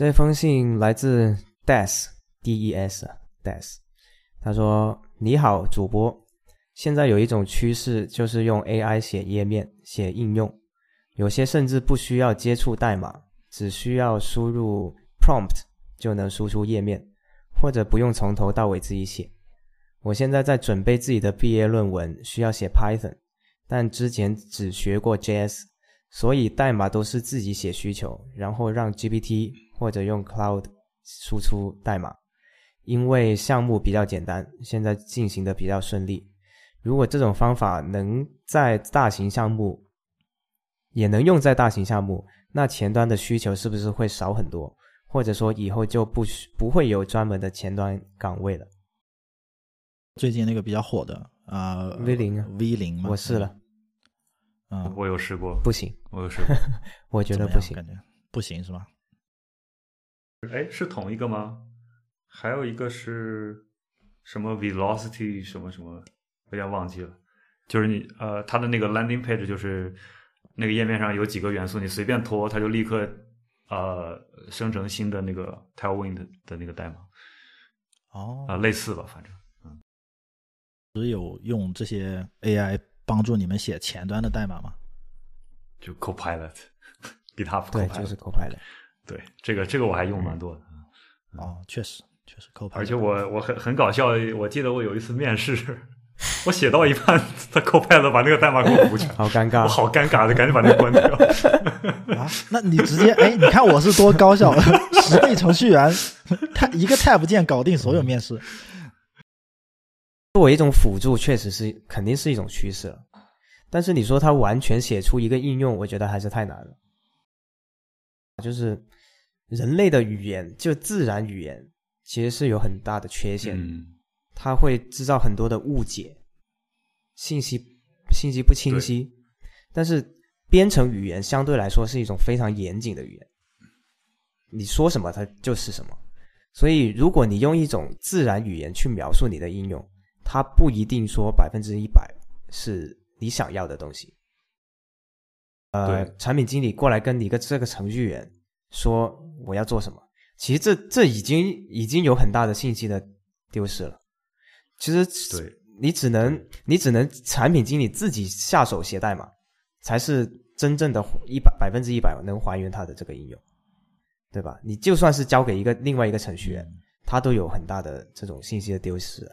这封信来自 Des，D E S Des，他说：“你好，主播。现在有一种趋势，就是用 AI 写页面、写应用，有些甚至不需要接触代码，只需要输入 prompt 就能输出页面，或者不用从头到尾自己写。我现在在准备自己的毕业论文，需要写 Python，但之前只学过 JS，所以代码都是自己写需求，然后让 GPT 或者用 Cloud 输出代码。因为项目比较简单，现在进行的比较顺利。如果这种方法能在大型项目也能用在大型项目，那前端的需求是不是会少很多？或者说以后就不需不会有专门的前端岗位了？最近那个比较火的啊，V 零啊，V 零嘛，我试了，嗯，我有试过，不行，我有试过，我觉得不行。感觉不行是吧？哎，是同一个吗？还有一个是什么 velocity 什么什么，有点忘记了。就是你呃，它的那个 landing page 就是那个页面上有几个元素，你随便拖，它就立刻呃生成新的那个 Tailwind 的那个代码哦啊、，类似吧，反正只有用这些 AI 帮助你们写前端的代码吗？就 Copilot GitHub 对，Copilot，就是 Copilot。对这个这个我还用蛮多的。哦，确实确实 Copilot，而且我我很很搞笑，我记得我有一次面试，我写到一半，他 Copilot 把那个代码给我补全，好尴尬我，好尴尬的，赶紧把那个关掉。啊，那你直接哎，你看我是多高效，十倍程序员，他一个 tab 键搞定所有面试。作为一种辅助，确实是肯定是一种趋势了。但是你说他完全写出一个应用，我觉得还是太难了。就是人类的语言，就自然语言，其实是有很大的缺陷。嗯，它会制造很多的误解，信息信息不清晰。但是编程语言相对来说是一种非常严谨的语言，你说什么它就是什么。所以如果你用一种自然语言去描述你的应用，它不一定说百分之一百是你想要的东西。呃对，产品经理过来跟你一个这个程序员说我要做什么，其实这这已经已经有很大的信息的丢失了。其实对，你只能你只能产品经理自己下手写代码，才是真正的一百百分之一百能还原它的这个应用，对吧？你就算是交给一个另外一个程序员，他都有很大的这种信息的丢失。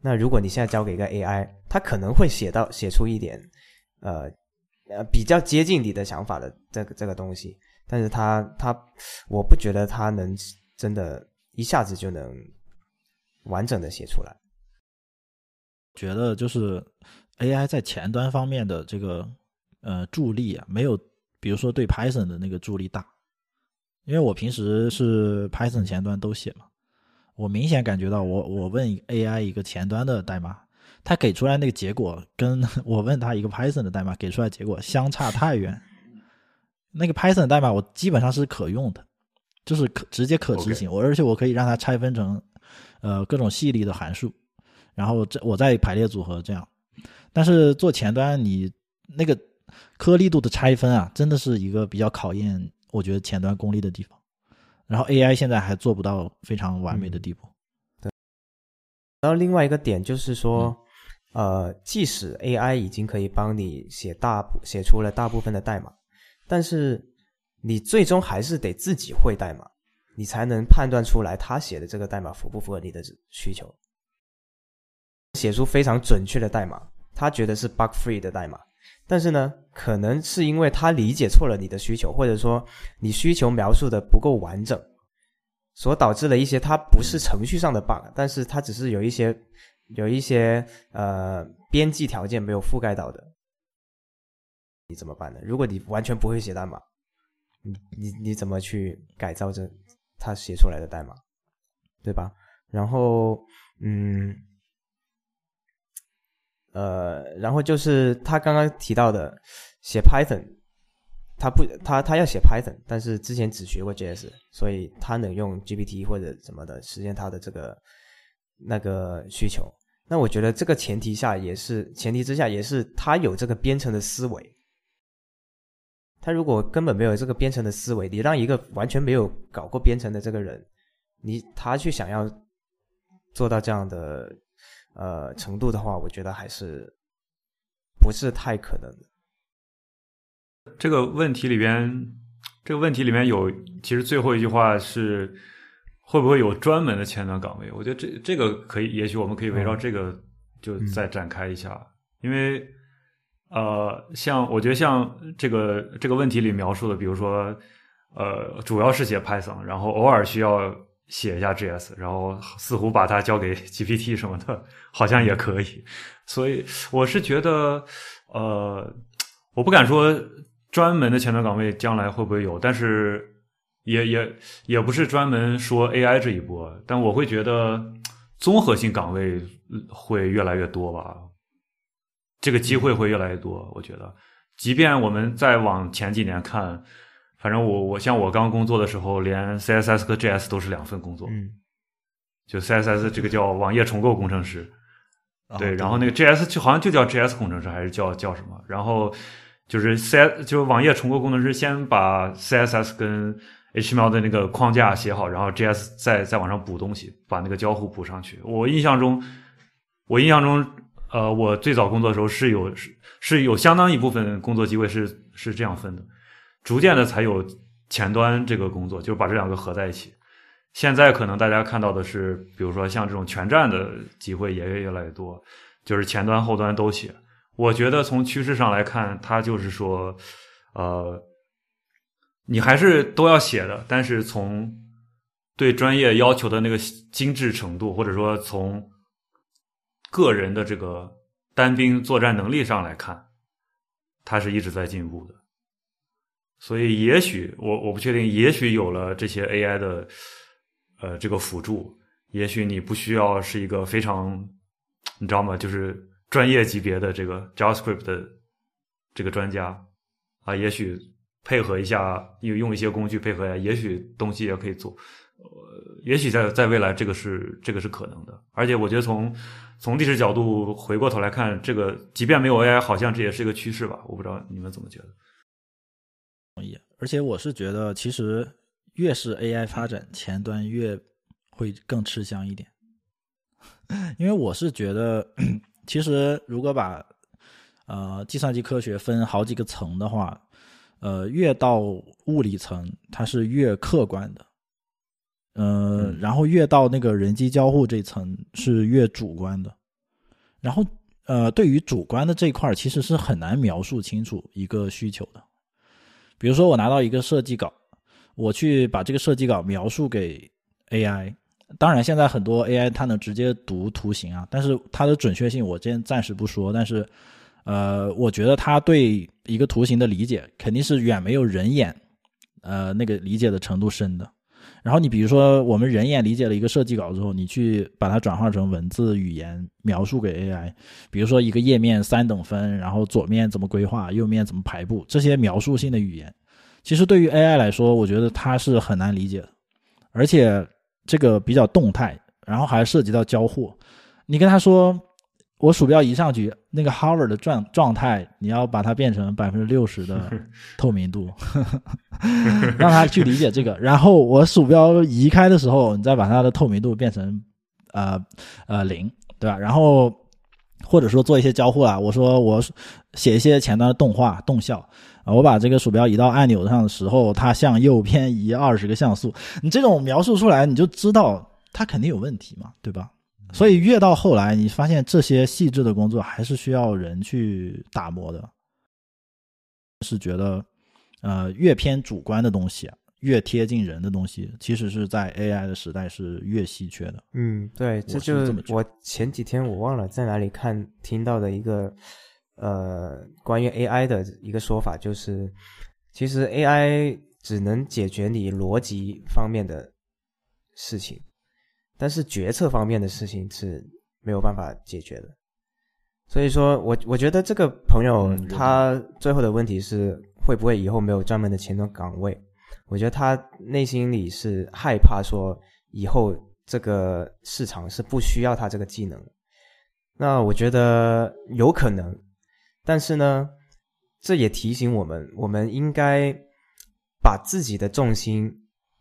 那如果你现在交给一个 AI，它可能会写到写出一点呃呃比较接近你的想法的这个这个东西，但是他他我不觉得他能真的一下子就能完整的写出来。觉得就是 AI 在前端方面的这个呃助力啊，没有比如说对 Python 的那个助力大，因为我平时是 Python 前端都写嘛，我明显感觉到我我问 AI 一个前端的代码，他给出来那个结果跟 我问他一个 Python 的代码给出来结果相差太远。那个 Python 的代码我基本上是可用的，就是可直接可执行，我而且我可以让它拆分成呃各种细粒的函数。然后这我再排列组合这样，但是做前端你那个颗粒度的拆分啊，真的是一个比较考验我觉得前端功力的地方。然后 AI 现在还做不到非常完美的地步。对然后另外一个点就是说，呃，即使 AI 已经可以帮你写大写出了大部分的代码，但是你最终还是得自己会代码，你才能判断出来他写的这个代码符不符合你的需求。写出非常准确的代码，他觉得是 bug free 的代码，但是呢，可能是因为他理解错了你的需求，或者说你需求描述的不够完整，所导致了一些它不是程序上的 bug，但是它只是有一些有一些呃边际条件没有覆盖到的，你怎么办呢？如果你完全不会写代码，你你你怎么去改造这他写出来的代码，对吧？然后嗯。呃，然后就是他刚刚提到的写 Python，他不，他他要写 Python，但是之前只学过 JS，所以他能用 GPT 或者什么的实现他的这个那个需求。那我觉得这个前提下也是前提之下也是他有这个编程的思维，他他如果根本没有这个编程的思维，你让一个完全没有搞过编程的这个人，你他去想要做到这样的呃程度的话，我觉得还是不是太可能的。这个问题里边，这个问题里面有，其实最后一句话是会不会有专门的前端岗位？我觉得这这个可以，也许我们可以围绕这个就再展开一下，因为呃，像我觉得像这个这个问题里描述的，比如说呃，主要是写 Python，然后偶尔需要写一下 JS，然后似乎把它交给 GPT 什么的，好像也可以。所以我是觉得呃，我不敢说。专门的前端岗位将来会不会有？但是也也也不是专门说 AI 这一波，但我会觉得综合性岗位会越来越多吧。这个机会会越来越多，我觉得。即便我们再往前几年看，反正我我像我刚工作的时候，连 CSS 和 JS 都是两份工作。嗯。就 CSS 这个叫网页重构工程师，对，然后那个 JS 就好像就叫 JS 工程师，还是叫叫什么？然后。就是 C 就是网页重构工程师先把 CSS 跟 HTML 的那个框架写好，然后 JS 再再往上补东西，把那个交互补上去。我印象中，我印象中，呃，我最早工作的时候是有是是有相当一部分工作机会是是这样分的，逐渐的才有前端这个工作，就是把这两个合在一起。现在可能大家看到的是，比如说像这种全站的机会也越来越多，就是前端后端都写。我觉得从趋势上来看，它就是说，呃，你还是都要写的，但是从对专业要求的那个精致程度，或者说从个人的这个单兵作战能力上来看，他是一直在进步的。所以，也许我我不确定，也许有了这些 AI 的呃这个辅助，也许你不需要是一个非常，你知道吗？就是。专业级别的这个 JavaScript 的这个专家啊，也许配合一下，用用一些工具配合一下，也许东西也可以做。呃，也许在在未来，这个是这个是可能的。而且，我觉得从从历史角度回过头来看，这个即便没有 AI，好像这也是一个趋势吧？我不知道你们怎么觉得。同意。而且，我是觉得，其实越是 AI 发展，前端越会更吃香一点。因为我是觉得。其实，如果把呃计算机科学分好几个层的话，呃，越到物理层，它是越客观的，呃，然后越到那个人机交互这层是越主观的。然后，呃，对于主观的这块其实是很难描述清楚一个需求的。比如说，我拿到一个设计稿，我去把这个设计稿描述给 AI。当然，现在很多 AI 它能直接读图形啊，但是它的准确性我先暂时不说。但是，呃，我觉得它对一个图形的理解肯定是远没有人眼，呃，那个理解的程度深的。然后你比如说，我们人眼理解了一个设计稿之后，你去把它转化成文字语言描述给 AI，比如说一个页面三等分，然后左面怎么规划，右面怎么排布，这些描述性的语言，其实对于 AI 来说，我觉得它是很难理解的，而且。这个比较动态，然后还涉及到交互。你跟他说，我鼠标移上去，那个 hover 的状状态，你要把它变成百分之六十的 透明度，让他去理解这个。然后我鼠标移开的时候，你再把它的透明度变成呃呃零，对吧？然后或者说做一些交互啊，我说我写一些前端的动画动效。我把这个鼠标移到按钮上的时候，它向右偏移二十个像素。你这种描述出来，你就知道它肯定有问题嘛，对吧？所以越到后来，你发现这些细致的工作还是需要人去打磨的。是觉得，呃，越偏主观的东西，越贴近人的东西，其实是在 AI 的时代是越稀缺的。嗯，对，这就我前几天我忘了在哪里看听到的一个。呃，关于 AI 的一个说法就是，其实 AI 只能解决你逻辑方面的事情，但是决策方面的事情是没有办法解决的。所以说我我觉得这个朋友他最后的问题是会不会以后没有专门的前端岗位？我觉得他内心里是害怕说以后这个市场是不需要他这个技能。那我觉得有可能。但是呢，这也提醒我们，我们应该把自己的重心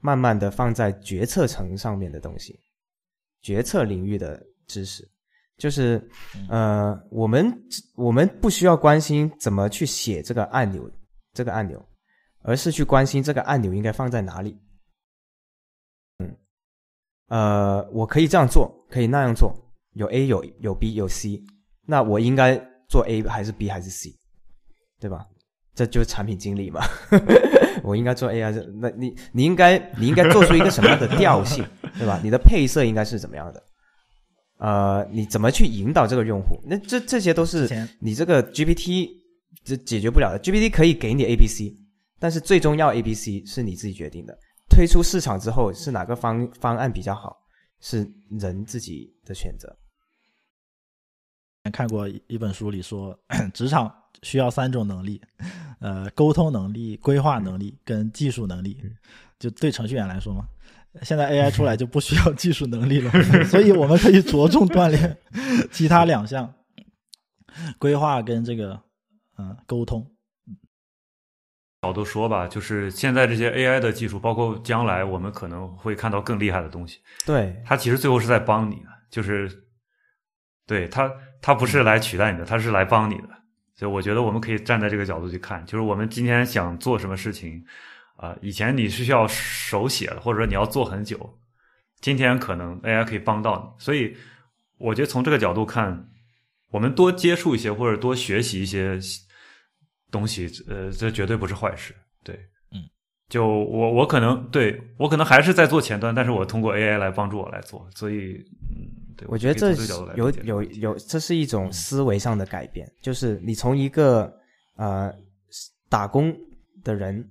慢慢的放在决策层上面的东西，决策领域的知识，就是呃，我们我们不需要关心怎么去写这个按钮，这个按钮，而是去关心这个按钮应该放在哪里。嗯，呃，我可以这样做，可以那样做，有 A 有有 B 有 C，那我应该做 A 还是 B 还是 C？对吧？这就是产品经理嘛。我应该做 AI，那你你应该你应该做出一个什么样的调性，对吧？你的配色应该是怎么样的？呃，你怎么去引导这个用户？那这这些都是你这个 GPT 这解决不了的。GPT 可以给你 A、B、C，但是最终要 A、B、C 是你自己决定的。推出市场之后是哪个方方案比较好，是人自己的选择。看过一本书里说，职场。需要三种能力，呃，沟通能力、规划能力跟技术能力。就对程序员来说嘛，现在 AI 出来就不需要技术能力了，所以我们可以着重锻炼其他两项：规划跟这个嗯沟通。角度说吧，就是现在这些 AI 的技术，包括将来我们可能会看到更厉害的东西。对，它其实最后是在帮你的，就是对它，它不是来取代你的，它是来帮你的。所以我觉得我们可以站在这个角度去看，就是我们今天想做什么事情，啊，以前你是需要手写的，或者说你要做很久，今天可能 AI 可以帮到你。所以我觉得从这个角度看，我们多接触一些或者多学习一些东西，呃，这绝对不是坏事。对，嗯，就我我可能对我可能还是在做前端，但是我通过 AI 来帮助我来做，所以嗯。对我觉得这有有有，这是一种思维上的改变，就是你从一个呃打工的人，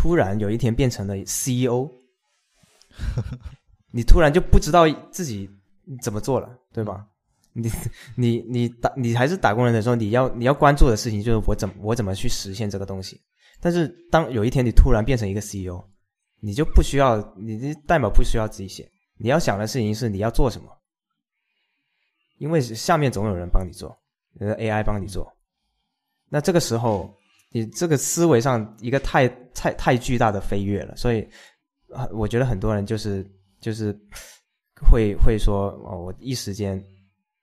突然有一天变成了 CEO，你突然就不知道自己怎么做了，对吧？你你你打你还是打工人的时候，你要你要关注的事情就是我怎我怎么去实现这个东西。但是当有一天你突然变成一个 CEO，你就不需要你的代码不需要自己写，你要想的事情是你要做什么。因为下面总有人帮你做，，AI 帮你做，那这个时候你这个思维上一个太太太巨大的飞跃了，所以啊，我觉得很多人就是就是会会说哦，我一时间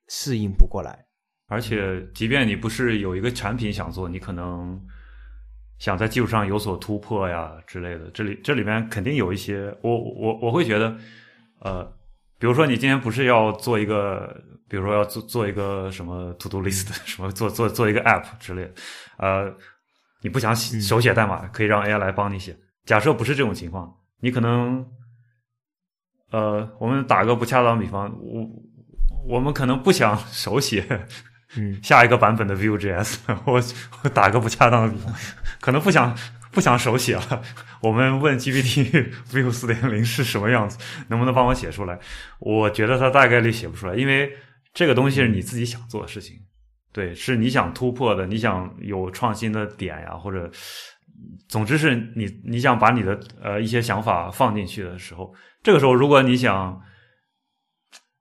适应不过来。而且，即便你不是有一个产品想做，你可能想在技术上有所突破呀之类的，这里这里面肯定有一些，我我我会觉得，呃，比如说你今天不是要做一个。比如说要做做一个什么 to do list，什么做做做一个 app 之类的，呃，你不想手写代码，可以让 AI 来帮你写。假设不是这种情况，你可能，呃，我们打个不恰当比方，我我们可能不想手写，嗯，下一个版本的 Vue.js，我我打个不恰当的比方，可能不想。不想手写了，我们问 GPT Vue 四点零是什么样子，能不能帮我写出来？我觉得它大概率写不出来，因为这个东西是你自己想做的事情，对，是你想突破的，你想有创新的点呀，或者总之是你你想把你的呃一些想法放进去的时候，这个时候如果你想，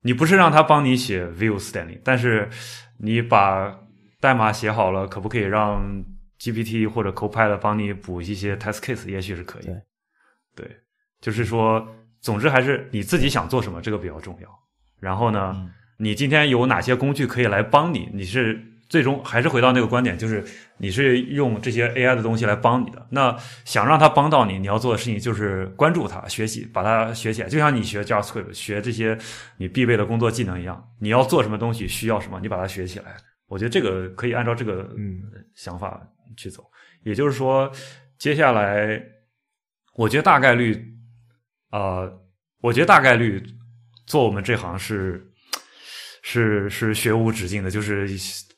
你不是让他帮你写点零，但是你把代码写好了，可不可以让？GPT 或者 Copilot 帮你补一些 test case，也许是可以。对，就是说，总之还是你自己想做什么，这个比较重要。然后呢，你今天有哪些工具可以来帮你？你是最终还是回到那个观点，就是你是用这些 AI 的东西来帮你的。那想让它帮到你，你要做的事情就是关注它、学习，把它学起来。就像你学 JavaScript、学这些你必备的工作技能一样，你要做什么东西，需要什么，你把它学起来。我觉得这个可以按照这个嗯想法。去走，也就是说，接下来，我觉得大概率，呃，我觉得大概率做我们这行是是是学无止境的，就是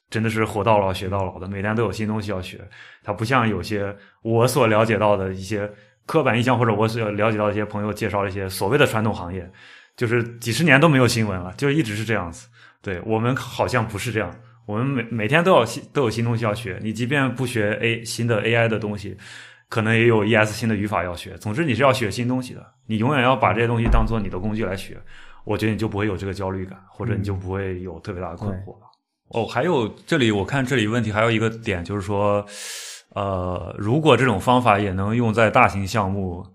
真的是活到老学到老的，每天都有新东西要学。它不像有些我所了解到的一些刻板印象，或者我所了解到一些朋友介绍一些所谓的传统行业，就是几十年都没有新闻了，就一直是这样子。对我们好像不是这样。我们每每天都要都有新东西要学，你即便不学 A 新的 AI 的东西，可能也有 ES 新的语法要学。总之你是要学新东西的，你永远要把这些东西当做你的工具来学。我觉得你就不会有这个焦虑感，或者你就不会有特别大的困惑吧。哦，还有这里我看这里问题还有一个点就是说，呃，如果这种方法也能用在大型项目，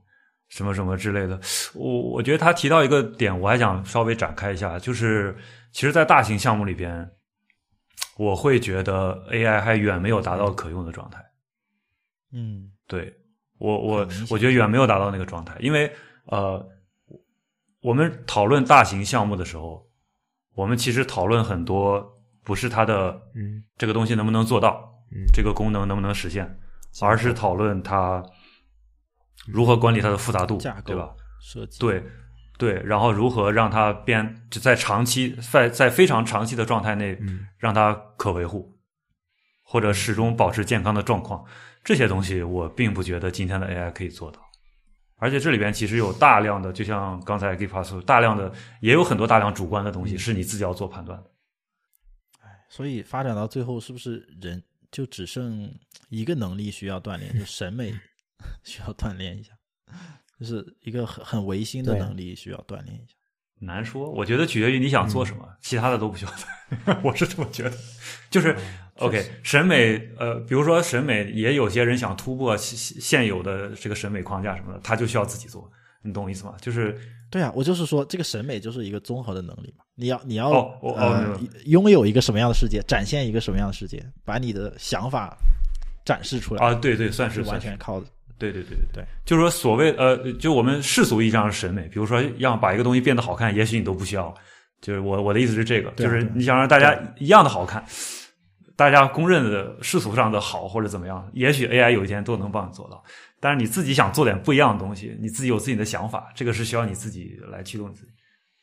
什么什么之类的，我我觉得他提到一个点，我还想稍微展开一下，就是其实，在大型项目里边，我会觉得 AI 还远没有达到可用的状态。嗯。对我我我觉得远没有达到那个状态，因为呃，我们讨论大型项目的时候，我们其实讨论很多不是它的嗯这个东西能不能做到，嗯这个功能能不能实现，而是讨论它如何管理它的复杂度架，构对吧？设计对对，然后如何让它变就在长期在在非常长期的状态内，嗯让它可维护，或者始终保持健康的状况，这些东西我并不觉得今天的 AI 可以做到。而且这里边其实有大量的，就像刚才 g i p a s 大量的也有很多大量主观的东西，是你自己要做判断的。所以发展到最后，是不是人就只剩一个能力需要锻炼，就审美 需要锻炼一下，就是一个很很唯心的能力需要锻炼一下。难说，我觉得取决于你想做什么，其他的都不需要做。我是这么觉得，就是、OK 审美，呃，比如说审美，也有些人想突破现现有的这个审美框架什么的，他就需要自己做，你懂我意思吗？就是对啊，我就是说，这个审美就是一个综合的能力嘛。你要你要、哦哦哦呃拥有一个什么样的世界，展现一个什么样的世界，把你的想法展示出来啊，对对，算是是算是完全靠对对对对对，就是说所谓呃，就我们世俗意义上的审美，比如说让把一个东西变得好看，也许你都不需要。就是我我的意思是这个，就是你想让大家一样的好看，大家公认的世俗上的好或者怎么样，也许 AI 有一天都能帮你做到。但是你自己想做点不一样的东西，你自己有自己的想法，这个是需要你自己来驱动你自己。